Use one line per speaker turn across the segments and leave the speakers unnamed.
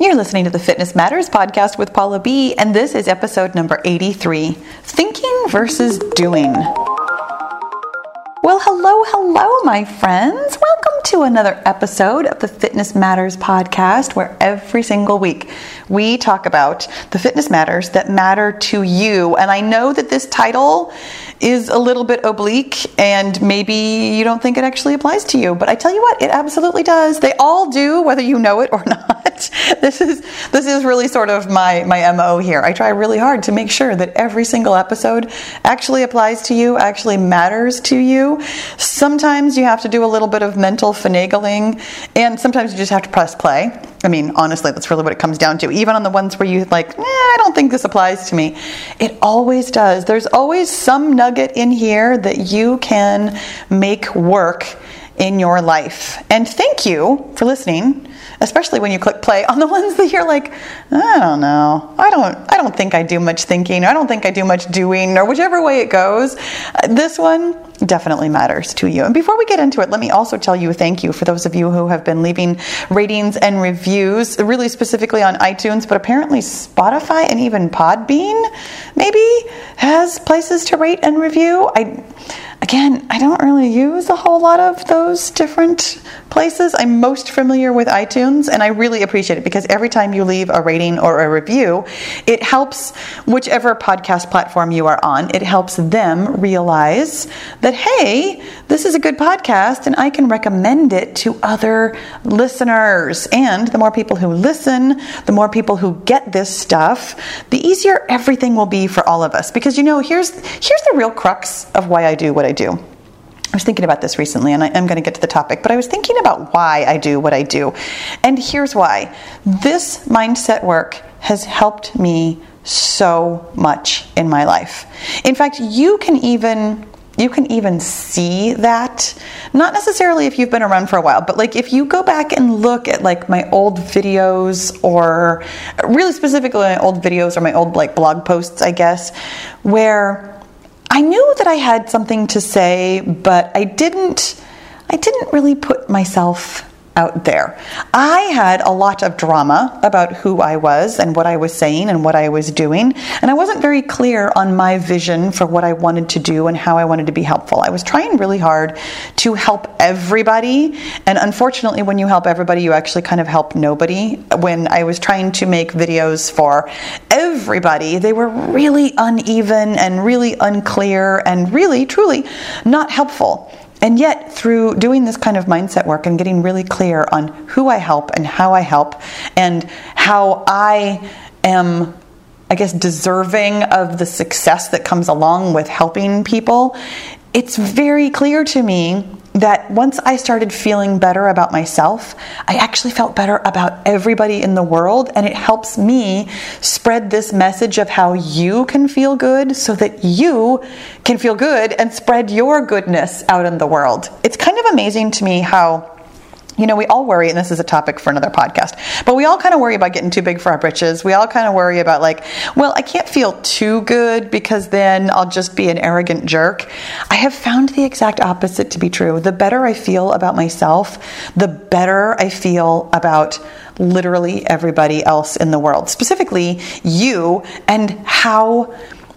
You're listening to the Fitness Matters podcast with Paula B, and this is episode number 83 Thinking versus Doing. Well, hello, hello, my friends. Welcome to another episode of the Fitness Matters podcast, where every single week we talk about the fitness matters that matter to you. And I know that this title is a little bit oblique and maybe you don't think it actually applies to you, but I tell you what, it absolutely does. They all do, whether you know it or not. This is this is really sort of my my MO here. I try really hard to make sure that every single episode actually applies to you, actually matters to you. Sometimes you have to do a little bit of mental finagling, and sometimes you just have to press play. I mean, honestly, that's really what it comes down to. Even on the ones where you like, eh, I don't think this applies to me, it always does. There's always some nugget in here that you can make work in your life. And thank you for listening, especially when you click play on the ones that you're like, I don't know. I don't I don't think I do much thinking. I don't think I do much doing or whichever way it goes. Uh, this one definitely matters to you. And before we get into it, let me also tell you thank you for those of you who have been leaving ratings and reviews, really specifically on iTunes, but apparently Spotify and even Podbean maybe has places to rate and review. I again, I don't really use a whole lot of those different places. I'm most familiar with iTunes, and I really appreciate it because every time you leave a rating or a review, it helps whichever podcast platform you are on, it helps them realize that, hey, this is a good podcast, and I can recommend it to other listeners. And the more people who listen, the more people who get this stuff, the easier everything will be for all of us. Because you know, here's here's the real crux of why I do what I do. I was thinking about this recently, and I am going to get to the topic, but I was thinking about why I do what I do. And here's why this mindset work has helped me so much in my life. In fact, you can even you can even see that not necessarily if you've been around for a while but like if you go back and look at like my old videos or really specifically my old videos or my old like blog posts i guess where I knew that I had something to say, but I didn't I didn't really put myself out there. I had a lot of drama about who I was and what I was saying and what I was doing, and I wasn't very clear on my vision for what I wanted to do and how I wanted to be helpful. I was trying really hard to help everybody, and unfortunately, when you help everybody, you actually kind of help nobody. When I was trying to make videos for everybody, they were really uneven and really unclear and really, truly not helpful. And yet, through doing this kind of mindset work and getting really clear on who I help and how I help and how I am, I guess, deserving of the success that comes along with helping people, it's very clear to me that once I started feeling better about myself, I actually felt better about everybody in the world. And it helps me spread this message of how you can feel good so that you can feel good and spread your goodness out in the world. It's kind of amazing to me how you know, we all worry, and this is a topic for another podcast, but we all kind of worry about getting too big for our britches. We all kind of worry about, like, well, I can't feel too good because then I'll just be an arrogant jerk. I have found the exact opposite to be true. The better I feel about myself, the better I feel about literally everybody else in the world, specifically you and how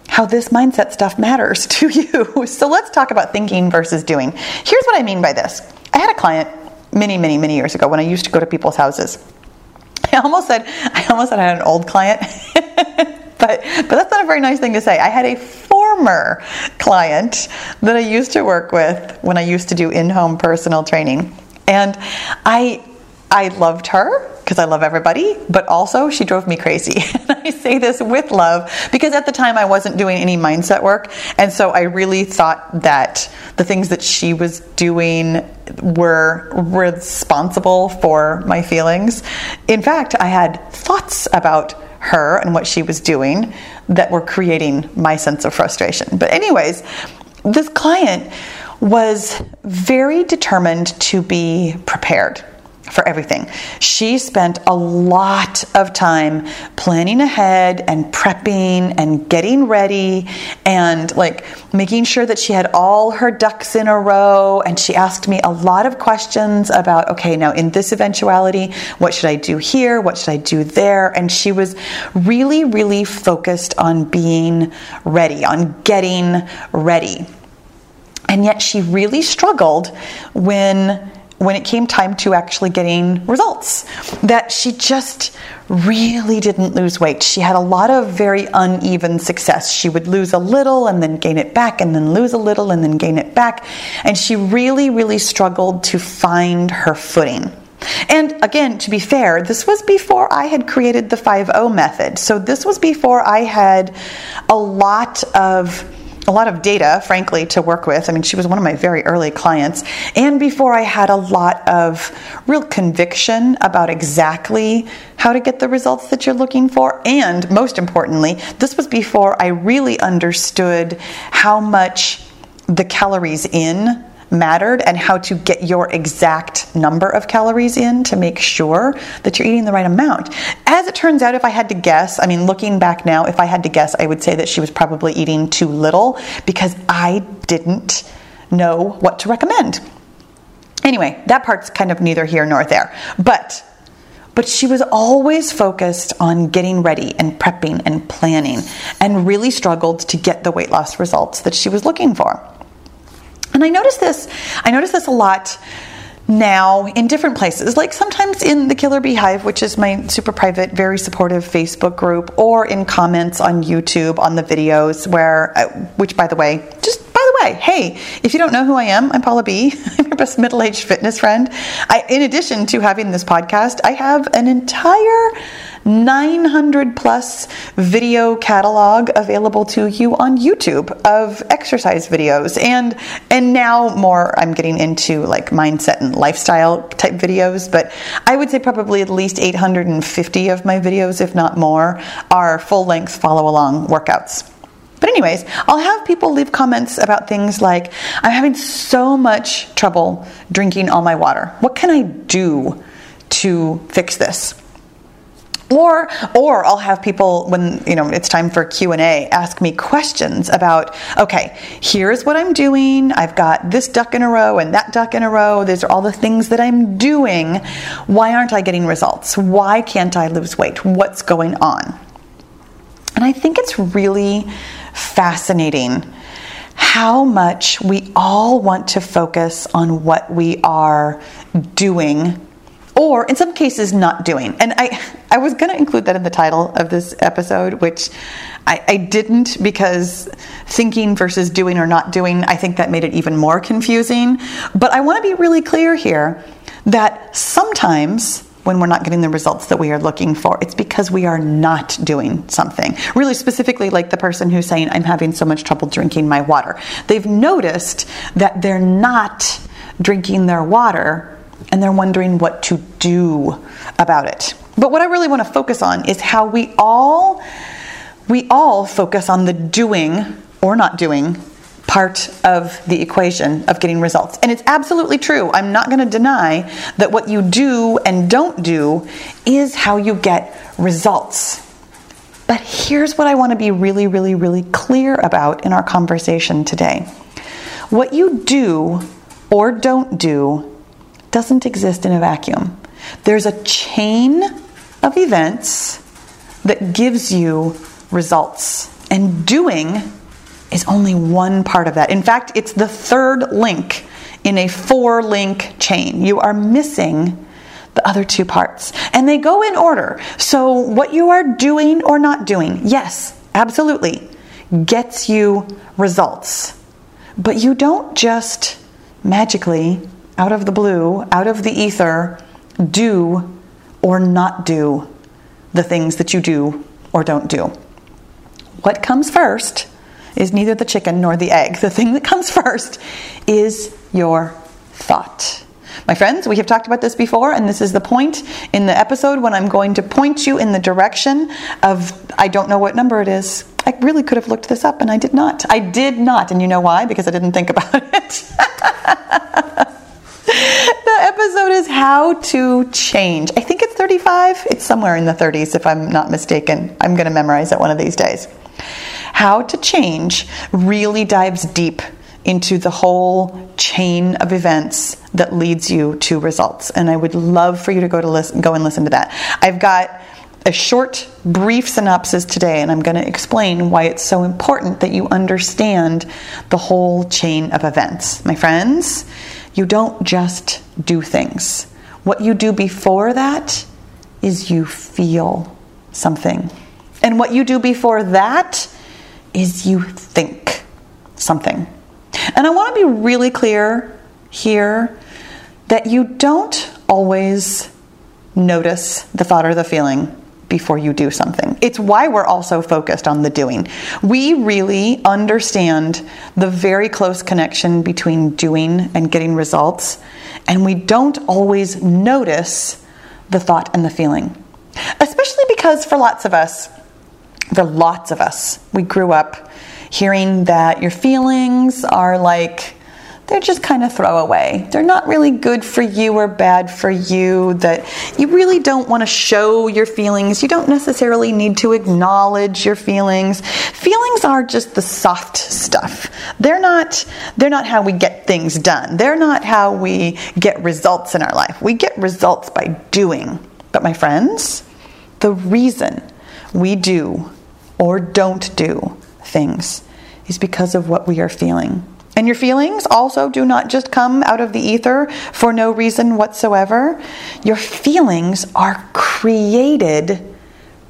how this mindset stuff matters to you. So let's talk about thinking versus doing. Here's what I mean by this. I had a client many, many, many years ago when I used to go to people's houses. I almost said I almost said I had an old client, but but that's not a very nice thing to say. I had a former client that I used to work with when I used to do in-home personal training, and I I loved her because I love everybody, but also she drove me crazy. and I say this with love because at the time I wasn't doing any mindset work. And so I really thought that the things that she was doing were responsible for my feelings. In fact, I had thoughts about her and what she was doing that were creating my sense of frustration. But, anyways, this client was very determined to be prepared for everything. She spent a lot of time planning ahead and prepping and getting ready and like making sure that she had all her ducks in a row. And she asked me a lot of questions about, okay, now in this eventuality, what should I do here? What should I do there? And she was really, really focused on being ready, on getting ready. And yet she really struggled when when it came time to actually getting results that she just really didn't lose weight. She had a lot of very uneven success. She would lose a little and then gain it back, and then lose a little and then gain it back. And she really, really struggled to find her footing. And again, to be fair, this was before I had created the 5 0 method. So this was before I had a lot of a lot of data, frankly, to work with. I mean, she was one of my very early clients. And before I had a lot of real conviction about exactly how to get the results that you're looking for. And most importantly, this was before I really understood how much the calories in mattered and how to get your exact number of calories in to make sure that you're eating the right amount. As it turns out, if I had to guess, I mean, looking back now, if I had to guess, I would say that she was probably eating too little because I didn't know what to recommend. Anyway, that part's kind of neither here nor there. But but she was always focused on getting ready and prepping and planning and really struggled to get the weight loss results that she was looking for. And I notice this, I notice this a lot now in different places, like sometimes in the Killer Beehive, which is my super private, very supportive Facebook group, or in comments on YouTube on the videos, where, uh, which by the way, just by the way, hey, if you don't know who I am, I'm Paula B. I'm your best middle aged fitness friend. I, in addition to having this podcast, I have an entire 900 plus video catalog available to you on YouTube of exercise videos and and now more I'm getting into like mindset and lifestyle type videos but I would say probably at least 850 of my videos if not more are full length follow along workouts. But, anyways, I'll have people leave comments about things like I'm having so much trouble drinking all my water. What can I do to fix this? Or or I'll have people when you know it's time for Q&A ask me questions about okay here's what I'm doing. I've got this duck in a row and that duck in a row. These are all the things that I'm doing. Why aren't I getting results? Why can't I lose weight? What's going on? And I think it's really fascinating how much we all want to focus on what we are doing or in some cases not doing. And I, I was going to include that in the title of this episode, which I, I, didn't because thinking versus doing or not doing, I think that made it even more confusing. But I want to be really clear here that sometimes when we're not getting the results that we are looking for, it's because we are not doing something. Really specifically, like the person who's saying, I'm having so much trouble drinking my water. They've noticed that they're not drinking their water and they're wondering what to do about it. But what I really want to focus on is how we all we all focus on the doing or not doing part of the equation of getting results. And it's absolutely true. I'm not going to deny that what you do and don't do is how you get results. But here's what I want to be really, really, really clear about in our conversation today. What you do or don't do doesn't exist in a vacuum. There's a chain of events that gives you results. And doing is only one part of that. In fact, it's the third link in a four link chain. You are missing the other two parts. And they go in order. So, what you are doing or not doing, yes, absolutely, gets you results. But you don't just magically out of the blue, out of the ether, do or not do the things that you do or don't do. What comes first is neither the chicken nor the egg. The thing that comes first is your thought. My friends, we have talked about this before, and this is the point in the episode when I'm going to point you in the direction of I don't know what number it is. I really could have looked this up, and I did not. I did not, and you know why? Because I didn't think about it. the episode is How to Change. I think it's 35. It's somewhere in the 30s, if I'm not mistaken. I'm going to memorize it one of these days. How to Change really dives deep into the whole chain of events that leads you to results. And I would love for you to go to listen, go and listen to that. I've got a short, brief synopsis today, and I'm going to explain why it's so important that you understand the whole chain of events. My friends, you don't just do things. What you do before that is you feel something. And what you do before that is you think something. And I want to be really clear here that you don't always notice the thought or the feeling before you do something. It's why we're also focused on the doing. We really understand the very close connection between doing and getting results, and we don't always notice the thought and the feeling. Especially because for lots of us, for lots of us, we grew up hearing that your feelings are like they're just kind of throwaway. They're not really good for you or bad for you, that you really don't want to show your feelings. You don't necessarily need to acknowledge your feelings. Feelings are just the soft stuff. They're not they're not how we get things done. They're not how we get results in our life. We get results by doing. But my friends, the reason we do or don't do things is because of what we are feeling. And your feelings also do not just come out of the ether for no reason whatsoever. Your feelings are created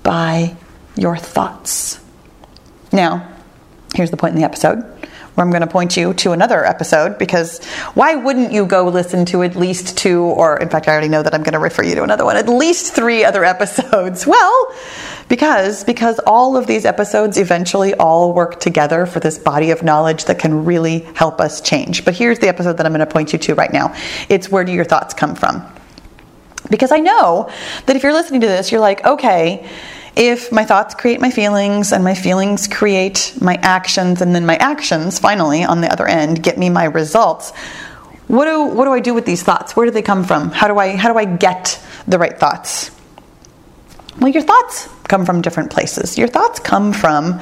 by your thoughts. Now, here's the point in the episode where I'm going to point you to another episode because why wouldn't you go listen to at least two, or in fact, I already know that I'm going to refer you to another one, at least three other episodes? Well, because because all of these episodes eventually all work together for this body of knowledge that can really help us change. But here's the episode that I'm going to point you to right now. It's where do your thoughts come from? Because I know that if you're listening to this, you're like, okay, if my thoughts create my feelings and my feelings create my actions and then my actions finally on the other end get me my results what do what do I do with these thoughts where do they come from how do I how do I get the right thoughts well your thoughts come from different places. Your thoughts come from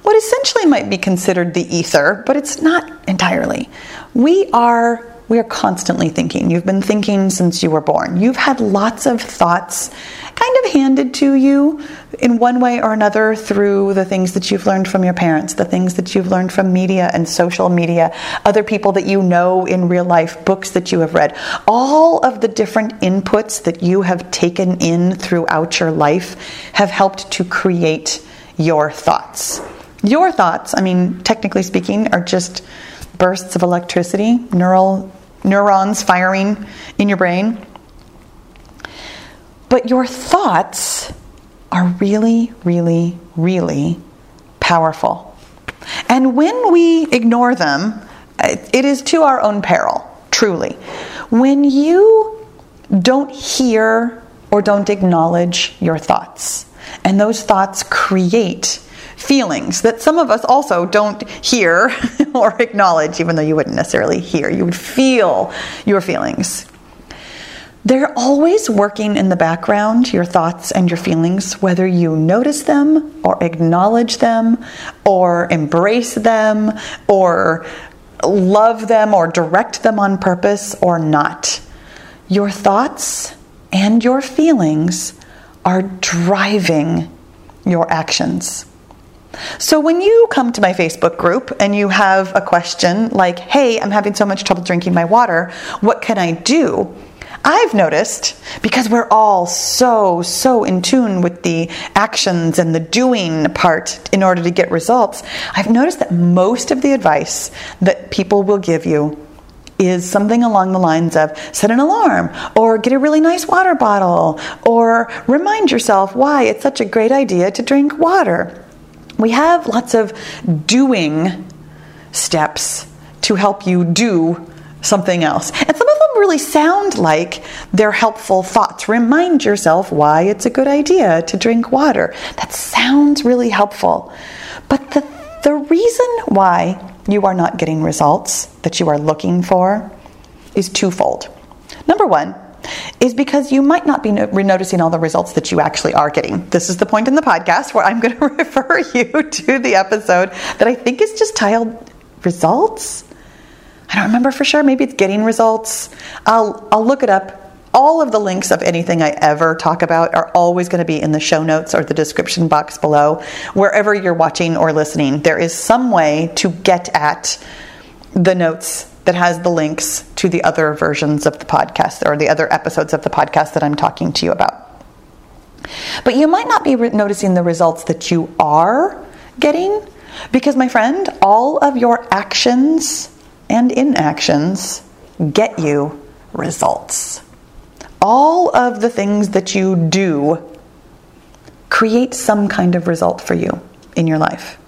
what essentially might be considered the ether, but it's not entirely. We are we are constantly thinking. You've been thinking since you were born. You've had lots of thoughts kind of handed to you in one way or another through the things that you've learned from your parents, the things that you've learned from media and social media, other people that you know in real life, books that you have read. All of the different inputs that you have taken in throughout your life have helped to create your thoughts. Your thoughts, I mean, technically speaking, are just bursts of electricity, neural neurons firing in your brain. But your thoughts are really, really, really powerful. And when we ignore them, it is to our own peril, truly. When you don't hear or don't acknowledge your thoughts, and those thoughts create feelings that some of us also don't hear or acknowledge, even though you wouldn't necessarily hear. You would feel your feelings. They're always working in the background, your thoughts and your feelings, whether you notice them or acknowledge them or embrace them or love them or direct them on purpose or not. Your thoughts and your feelings are driving your actions. So when you come to my Facebook group and you have a question like, hey, I'm having so much trouble drinking my water, what can I do? I've noticed, because we're all so, so in tune with the actions and the doing part in order to get results, I've noticed that most of the advice that people will give you is something along the lines of set an alarm or get a really nice water bottle or remind yourself why it's such a great idea to drink water we have lots of doing steps to help you do something else. And some them really sound like they're helpful thoughts. Remind yourself why it's a good idea to drink water. That sounds really helpful. But the, the reason why you are not getting results that you are looking for is twofold. Number one is because you might not be no- noticing all the results that you actually are getting. This is the point in the podcast where I'm going to refer you to the episode that I think is just titled Results. I don't remember for sure. Maybe it's Getting Results. I'll, I'll look it up all of the links of anything I ever talk about are always going to be in the show notes or the description box below. Wherever you're watching or listening, there is some way to get at the notes that has the links to the other versions of the podcast or the other episodes of the podcast that I'm talking to you about. But you might not be re- noticing the results that you are getting because, my friend, all of your actions and inactions get you results. All of the things that you do create some kind of result for you in your life.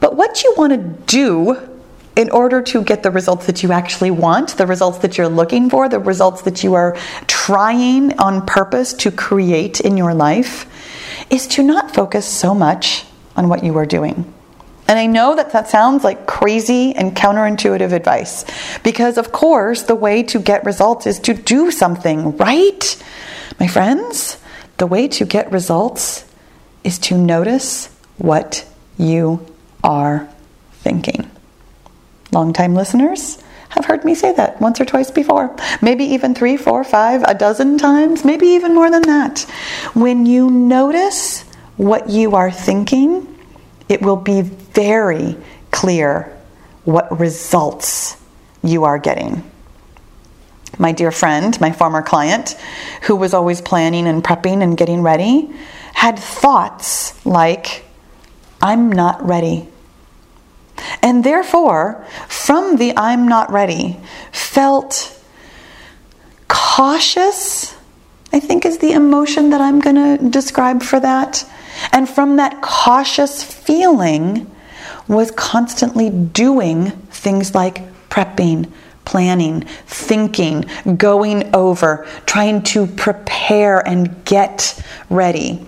But what you want to do in order to get the results that you actually want, the results that you're looking for, the results that you are trying on purpose to create in your life, is to not focus so much on what you are doing. And I know that that sounds like crazy and counterintuitive advice because, of course, the way to get results is to do something, right? My friends, the way to get results is to notice what you are thinking. Longtime listeners have heard me say that once or twice before, maybe even three, four, five, a dozen times, maybe even more than that. When you notice what you are thinking, it will be very clear what results you are getting. My dear friend, my former client, who was always planning and prepping and getting ready, had thoughts like, I'm not ready. And therefore, from the I'm not ready, felt cautious, I think is the emotion that I'm going to describe for that. And from that cautious feeling, was constantly doing things like prepping, planning, thinking, going over, trying to prepare and get ready.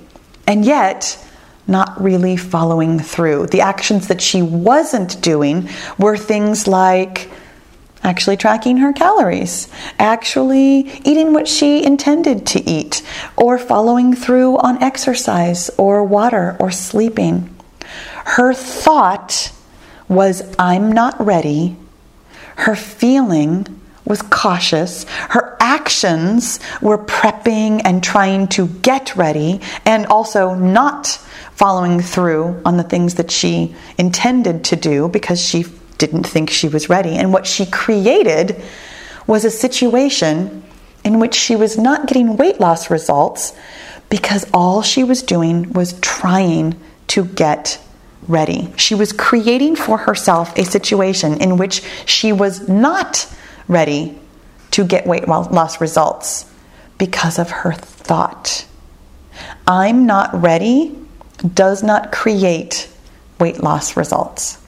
And yet, not really following through. The actions that she wasn't doing were things like actually tracking her calories, actually eating what she intended to eat, or following through on exercise or water or sleeping. Her thought was, I'm not ready. Her feeling was cautious. Her actions were prepping and trying to get ready and also not following through on the things that she intended to do because she didn't think she was ready. And what she created was a situation in which she was not getting weight loss results because all she was doing was trying to get ready. She was creating for herself a situation in which she was not ready to get weight loss results because of her thought. I'm not ready does not create weight loss results.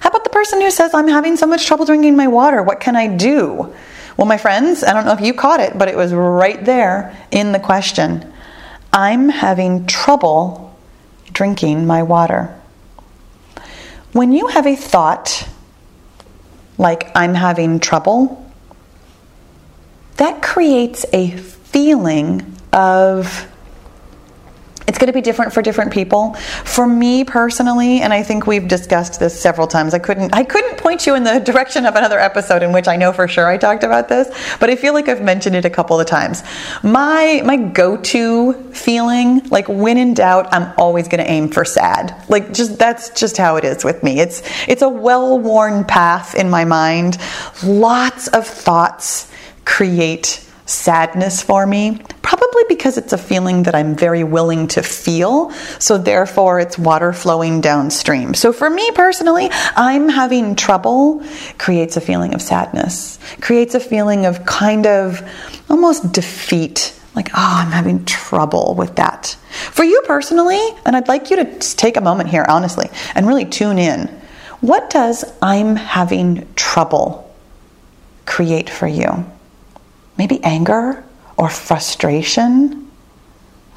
How about the person who says, I'm having so much trouble drinking my water, what can I do? Well, my friends, I don't know if you caught it, but it was right there in the question. I'm having trouble drinking my water. When you have a thought like I'm having trouble, that creates a feeling of it's going to be different for different people. For me personally, and I think we've discussed this several times. I couldn't I couldn't point you in the direction of another episode in which I know for sure I talked about this, but I feel like I've mentioned it a couple of times. My my go-to feeling, like when in doubt, I'm always going to aim for sad. Like just that's just how it is with me. It's it's a well-worn path in my mind. Lots of thoughts create sadness for me, probably because it's a feeling that I'm very willing to feel. So, therefore, it's water flowing downstream. So, for me personally, I'm having trouble creates a feeling of sadness, creates a feeling of kind of almost defeat. Like, oh, I'm having trouble with that. For you personally, and I'd like you to take a moment here, honestly, and really tune in. What does I'm having trouble create for you? Maybe anger or frustration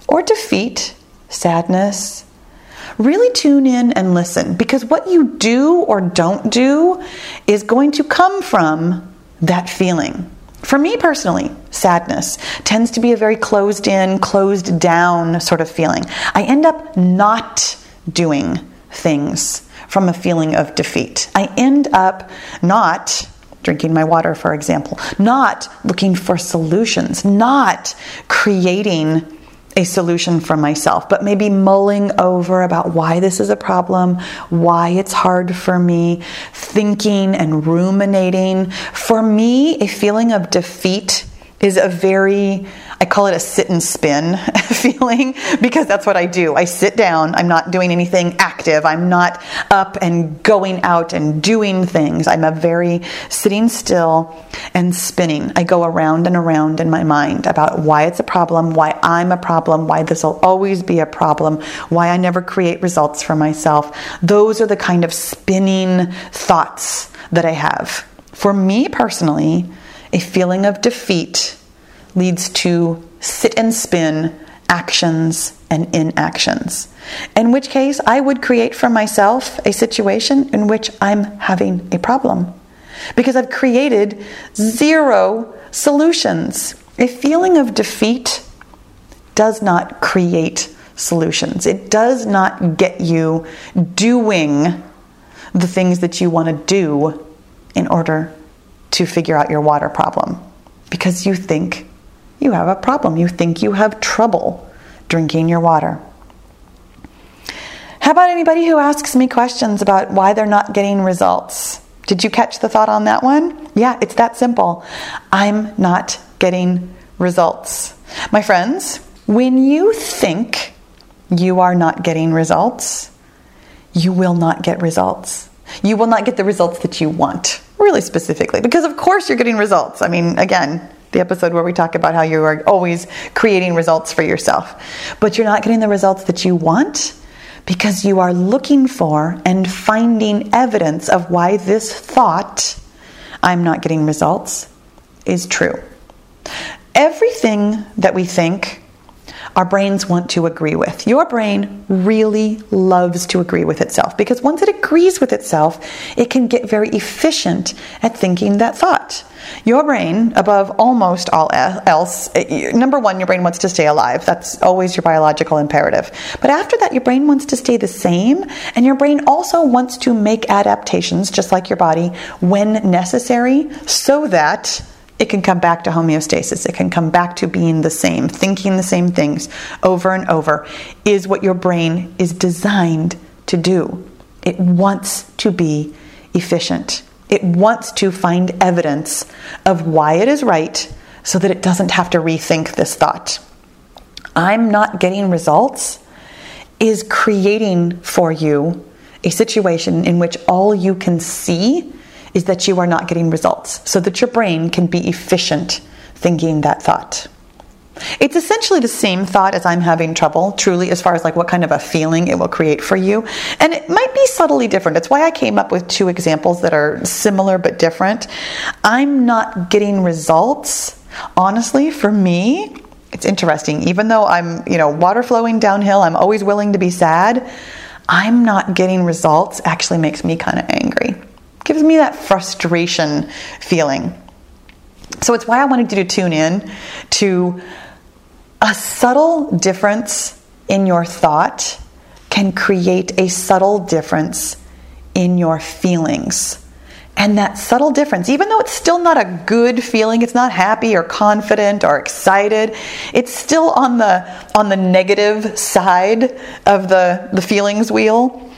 or defeat, sadness, really tune in and listen because what you do or don't do is going to come from that feeling. For me personally, sadness tends to be a very closed in, closed down sort of feeling. I end up not doing things from a feeling of defeat. I end up not drinking my water, for example, not looking for solutions, not creating a solution for myself, but maybe mulling over about why this is a problem, why it's hard for me, thinking and ruminating. For me, a feeling of defeat is a very I call it a sit and spin feeling because that's what I do. I sit down, I'm not doing anything active, I'm not up and going out and doing things. I'm a very sitting still and spinning. I go around and around in my mind about why it's a problem, why I'm a problem, why this will always be a problem, why I never create results for myself. Those are the kind of spinning thoughts that I have. For me personally, a feeling of defeat leads to sit and spin actions and inactions. In which case, I would create for myself a situation in which I'm having a problem. Because I've created zero solutions. A feeling of defeat does not create solutions, it does not get you doing the things that you want to do in order to figure out your water problem because you think you have a problem. You think you have trouble drinking your water. How about anybody who asks me questions about why they're not getting results? Did you catch the thought on that one? Yeah, it's that simple. I'm not getting results. My friends, when you think you are not getting results, you will not get results. You will not get the results that you want, really specifically, because of course you're getting results. I mean, again, the episode where we talk about how you are always creating results for yourself. But you're not getting the results that you want because you are looking for and finding evidence of why this thought, I'm not getting results, is true. Everything that we think our brains want to agree with. Your brain really loves to agree with itself because once it agrees with itself, it can get very efficient at thinking that thought. Your brain, above almost all else, eh, number one, your brain wants to stay alive. That's always your biological imperative. But after that, your brain wants to stay the same, and your brain also wants to make adaptations, just like your body, when necessary, so that it can come back to homeostasis. It can come back to being the same, thinking the same things over and over, is what your brain is designed to do. It wants to be efficient. It wants to find evidence of why it is right so that it doesn't have to rethink this thought. I'm not getting results is creating for you a situation in which all you can see is that you are not getting results so that your brain can be efficient thinking that thought. It's essentially the same thought as I'm having trouble, truly, as far as like what kind of a feeling it will create for you. And it might be subtly different. It's why I came up with two examples that are similar but different. I'm not getting results, honestly, for me. It's interesting. Even though I'm, you know, water flowing downhill, I'm always willing to be sad. I'm not getting results actually makes me kind of angry gives me that frustration feeling. So it's why I wanted you to tune in to a subtle difference in your thought can create a subtle difference in your feelings. And that subtle difference, even though it's still not a good feeling, it's not happy or confident or excited, it's still on the on the negative side of the, the feelings wheel.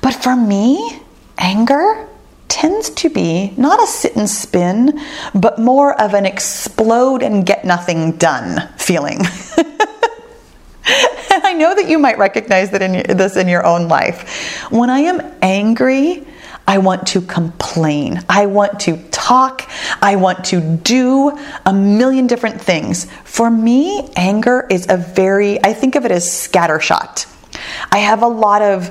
But for me, anger tends to be not a sit and spin, but more of an explode and get nothing done feeling. and I know that you might recognize that in this in your own life. When I am angry, I want to complain. I want to talk. I want to do a million different things. For me, anger is a very, I think of it as scattershot. I have a lot of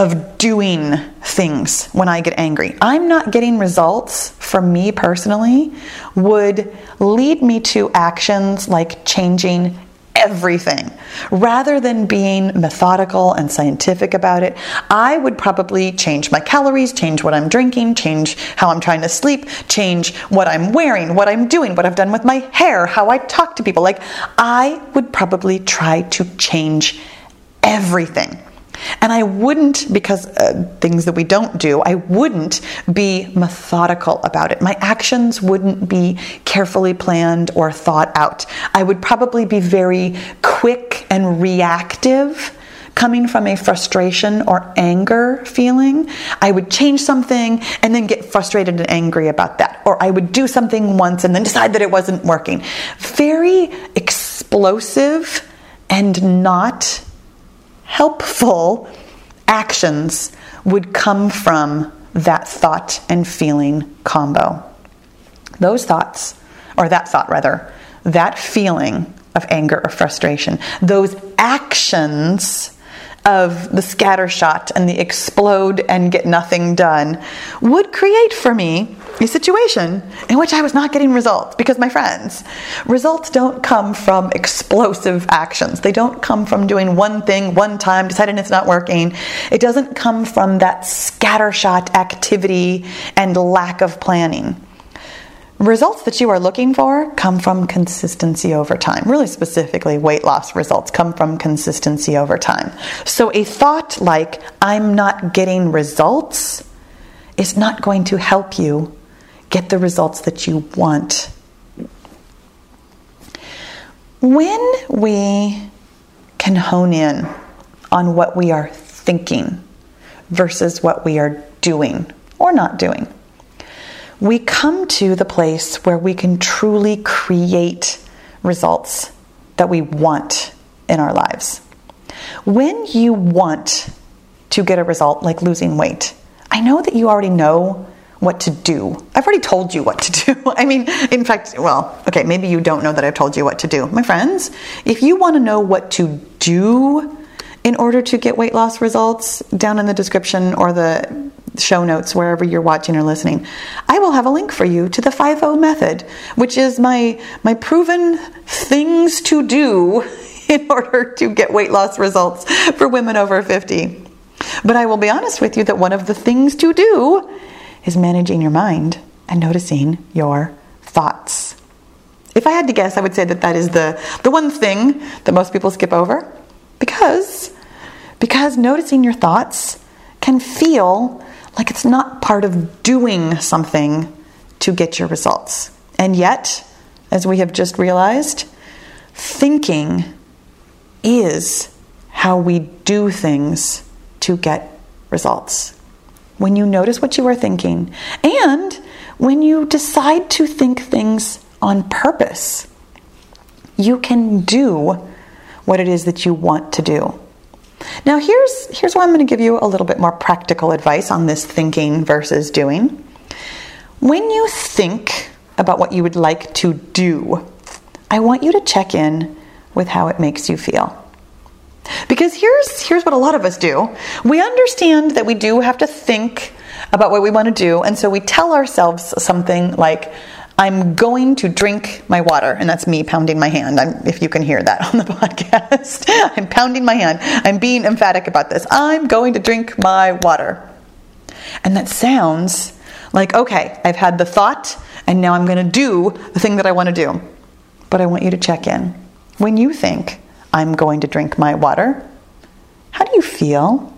of doing things when I get angry. I'm not getting results from me personally would lead me to actions like changing everything. Rather than being methodical and scientific about it, I would probably change my calories, change what I'm drinking, change how I'm trying to sleep, change what I'm wearing, what I'm doing, what I've done with my hair, how I talk to people. Like, I would probably try to change everything. And I wouldn't, because uh, things that we don't do, I wouldn't be methodical about it. My actions wouldn't be carefully planned or thought out. I would probably be very quick and reactive coming from a frustration or anger feeling, I would change something and then get frustrated and angry about that. Or I would do something once and then decide that it wasn't working. Very explosive and not helpful actions would come from that thought and feeling combo. Those thoughts, or that thought rather, that feeling of anger or frustration, those actions of the scattershot and the explode and get nothing done would create for me a situation in which I was not getting results because my friends, results don't come from explosive actions. They don't come from doing one thing one time, deciding it's not working. It doesn't come from that scattershot activity and lack of planning. Results that you are looking for come from consistency over time. Really specifically, weight loss results come from consistency over time. So, a thought like, I'm not getting results, is not going to help you get the results that you want. When we can hone in on what we are thinking versus what we are doing or not doing, we come to the place where we can truly create results that we want in our lives. When you want to get a result like losing weight, I know that you already know what to do. I've already told you what to do. I mean, in fact, well, okay, maybe you don't know that I've told you what to do. My friends, if you want to know what to do in order to get weight loss results, down in the description or the show notes wherever you're watching or listening, I will have a link for you to the 5 method, which is my my proven things to do in order to get weight loss results for women over 50. But I will be honest with you that one of the things to do is managing your mind and noticing your thoughts. If I had to guess, I would say that that is the, the one thing that most people skip over because, because noticing your thoughts can feel like it's not part of doing something to get your results. And yet, as we have just realized, thinking is how we do things to get results when you notice what you are thinking, and when you decide to think things on purpose, you can do what it is that you want to do. Now, here's, here's why I'm going to give you a little bit more practical advice on this thinking versus doing. When you think about what you would like to do, I want you to check in with how it makes you feel. Because here's here's what a lot of us do. We understand that we do have to think about what we want to do, and so we tell ourselves something like I'm going to drink my water, and that's me pounding my hand. I'm, if you can hear that on the podcast, I'm pounding my hand. I'm being emphatic about this. I'm going to drink my water. And that sounds like, okay, I've had the thought, and now I'm going to do the thing that I want to do. But I want you to check in. When you think, I'm going to drink my water. How do you feel?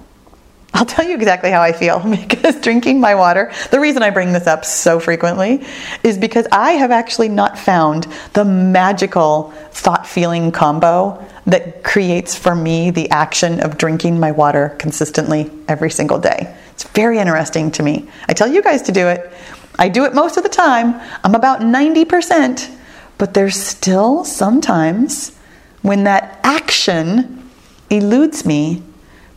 I'll tell you exactly how I feel because drinking my water, the reason I bring this up so frequently is because I have actually not found the magical thought feeling combo that creates for me the action of drinking my water consistently every single day. It's very interesting to me. I tell you guys to do it. I do it most of the time. I'm about 90%, but there's still sometimes when that action eludes me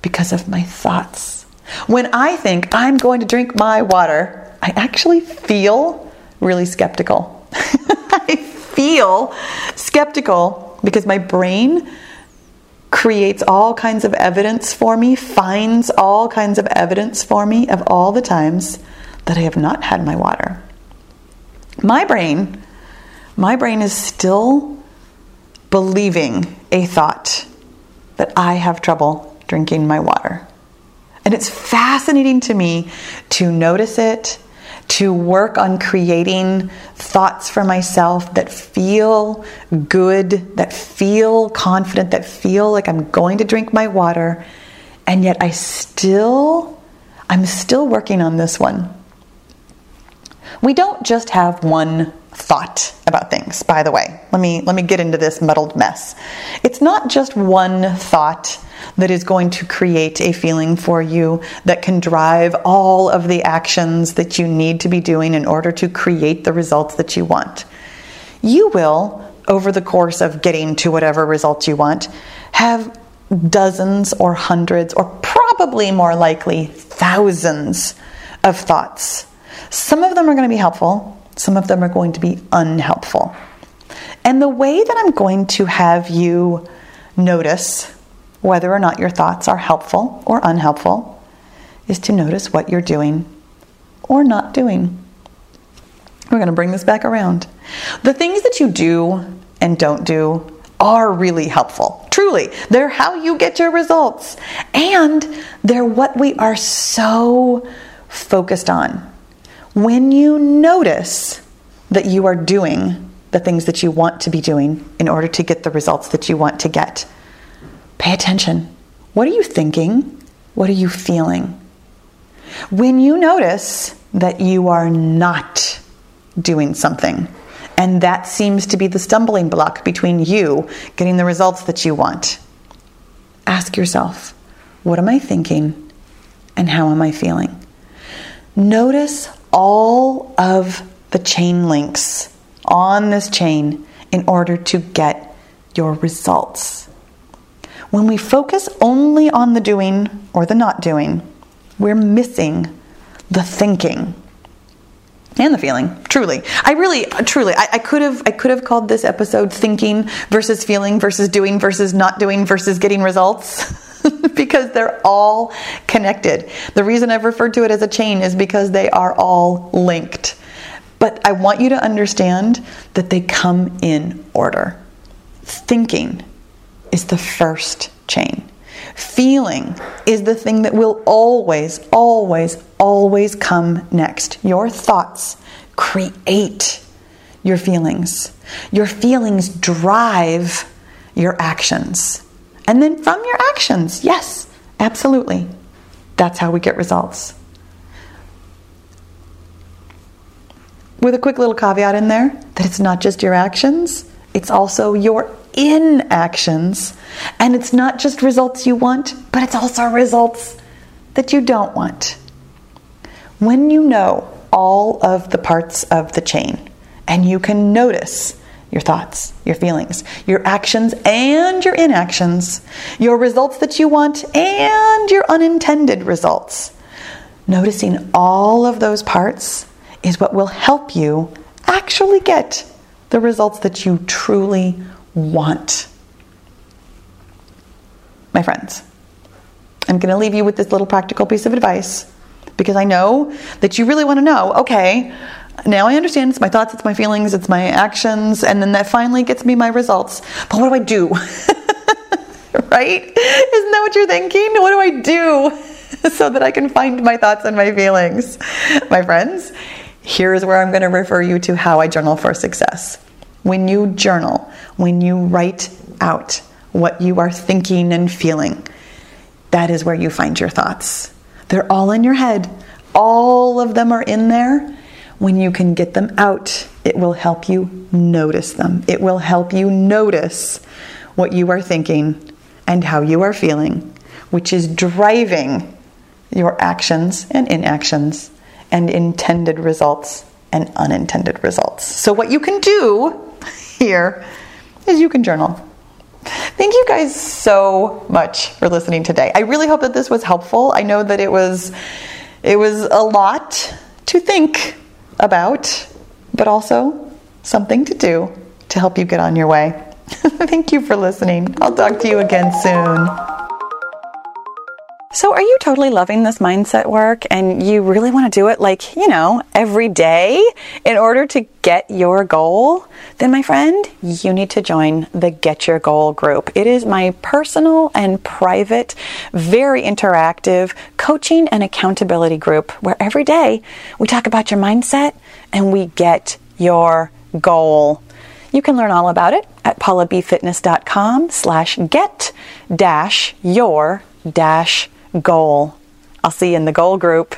because of my thoughts. When I think I'm going to drink my water, I actually feel really skeptical. I feel skeptical because my brain creates all kinds of evidence for me, finds all kinds of evidence for me of all the times that I have not had my water. My brain, my brain is still believing a thought that I have trouble drinking my water. And it's fascinating to me to notice it, to work on creating thoughts for myself that feel good, that feel confident, that feel like I'm going to drink my water. And yet I still, I'm still working on this one. We don't just have one thought about things, by the way. Let me let me get into this muddled mess. It's not just one thought that is going to create a feeling for you that can drive all of the actions that you need to be doing in order to create the results that you want. You will over the course of getting to whatever results you want have dozens or hundreds or probably more likely thousands of thoughts some of them are going to be helpful, some of them are going to be unhelpful. And the way that I'm going to have you notice whether or not your thoughts are helpful or unhelpful is to notice what you're doing or not doing. We're going to bring this back around. The things that you do and don't do are really helpful. Truly, they're how you get your results. And they're what we are so focused on. When you notice that you are doing the things that you want to be doing in order to get the results that you want to get, pay attention. What are you thinking? What are you feeling? When you notice that you are not doing something, and that seems to be the stumbling block between you getting the results that you want, ask yourself, what am I thinking and how am I feeling? Notice all of the chain links on this chain in order to get your results. When we focus only on the doing or the not doing, we're missing the thinking and the feeling truly i really truly I, I, could have i could have called this episode thinking versus feeling versus doing versus not doing versus getting results because they're all connected. The reason I've referred to it as a chain is because they are all linked. But I want you to understand that they come in order. Thinking is the first chain. Feeling is the thing that will always, always, always come next. Your thoughts create your feelings. Your feelings drive your actions. And then from your actions, yes, absolutely. That's how we get results. With a quick little caveat in there that it's not just your actions, it's also your inactions. And it's not just results you want, but it's also results that you don't want. When you know all of the parts of the chain and you can notice your thoughts, your feelings, your actions and your inactions, your results that you want and your unintended results. Noticing all of those parts is what will help you actually get the results that you truly want. My friends, I'm going to leave you with this little practical piece of advice because I know that you really want to know okay, now I understand it's my thoughts, it's my feelings, it's my actions, and then that finally gets me my results. But what do I do? right? Isn't that what you're thinking? What do I do so that I can find my thoughts and my feelings? My friends, here is where I'm going to refer you to how I journal for success. When you journal, when you write out what you are thinking and feeling, that is where you find your thoughts. They're all in your head. All of them are in there when you can get them out, it will help you notice them. It will help you notice what you are thinking and how you are feeling, which is driving your actions and inactions and intended results and unintended results. So, what you can do here is you can journal. Thank you guys so much for listening today. I really hope that this was helpful. I know that it was it was a lot to think about, but also something to do to help you get on your way. Thank you for listening. I'll talk to you again soon. So, are you totally loving this mindset work and you really want to do it like, you know, every day in order to get your goal? Then, my friend, you need to join the Get Your Goal group. It is my personal and private, very interactive coaching and accountability group where every day we talk about your mindset and we get your goal. You can learn all about it at paulabfitness.com slash get dash your dash goal. I'll see you in the goal group.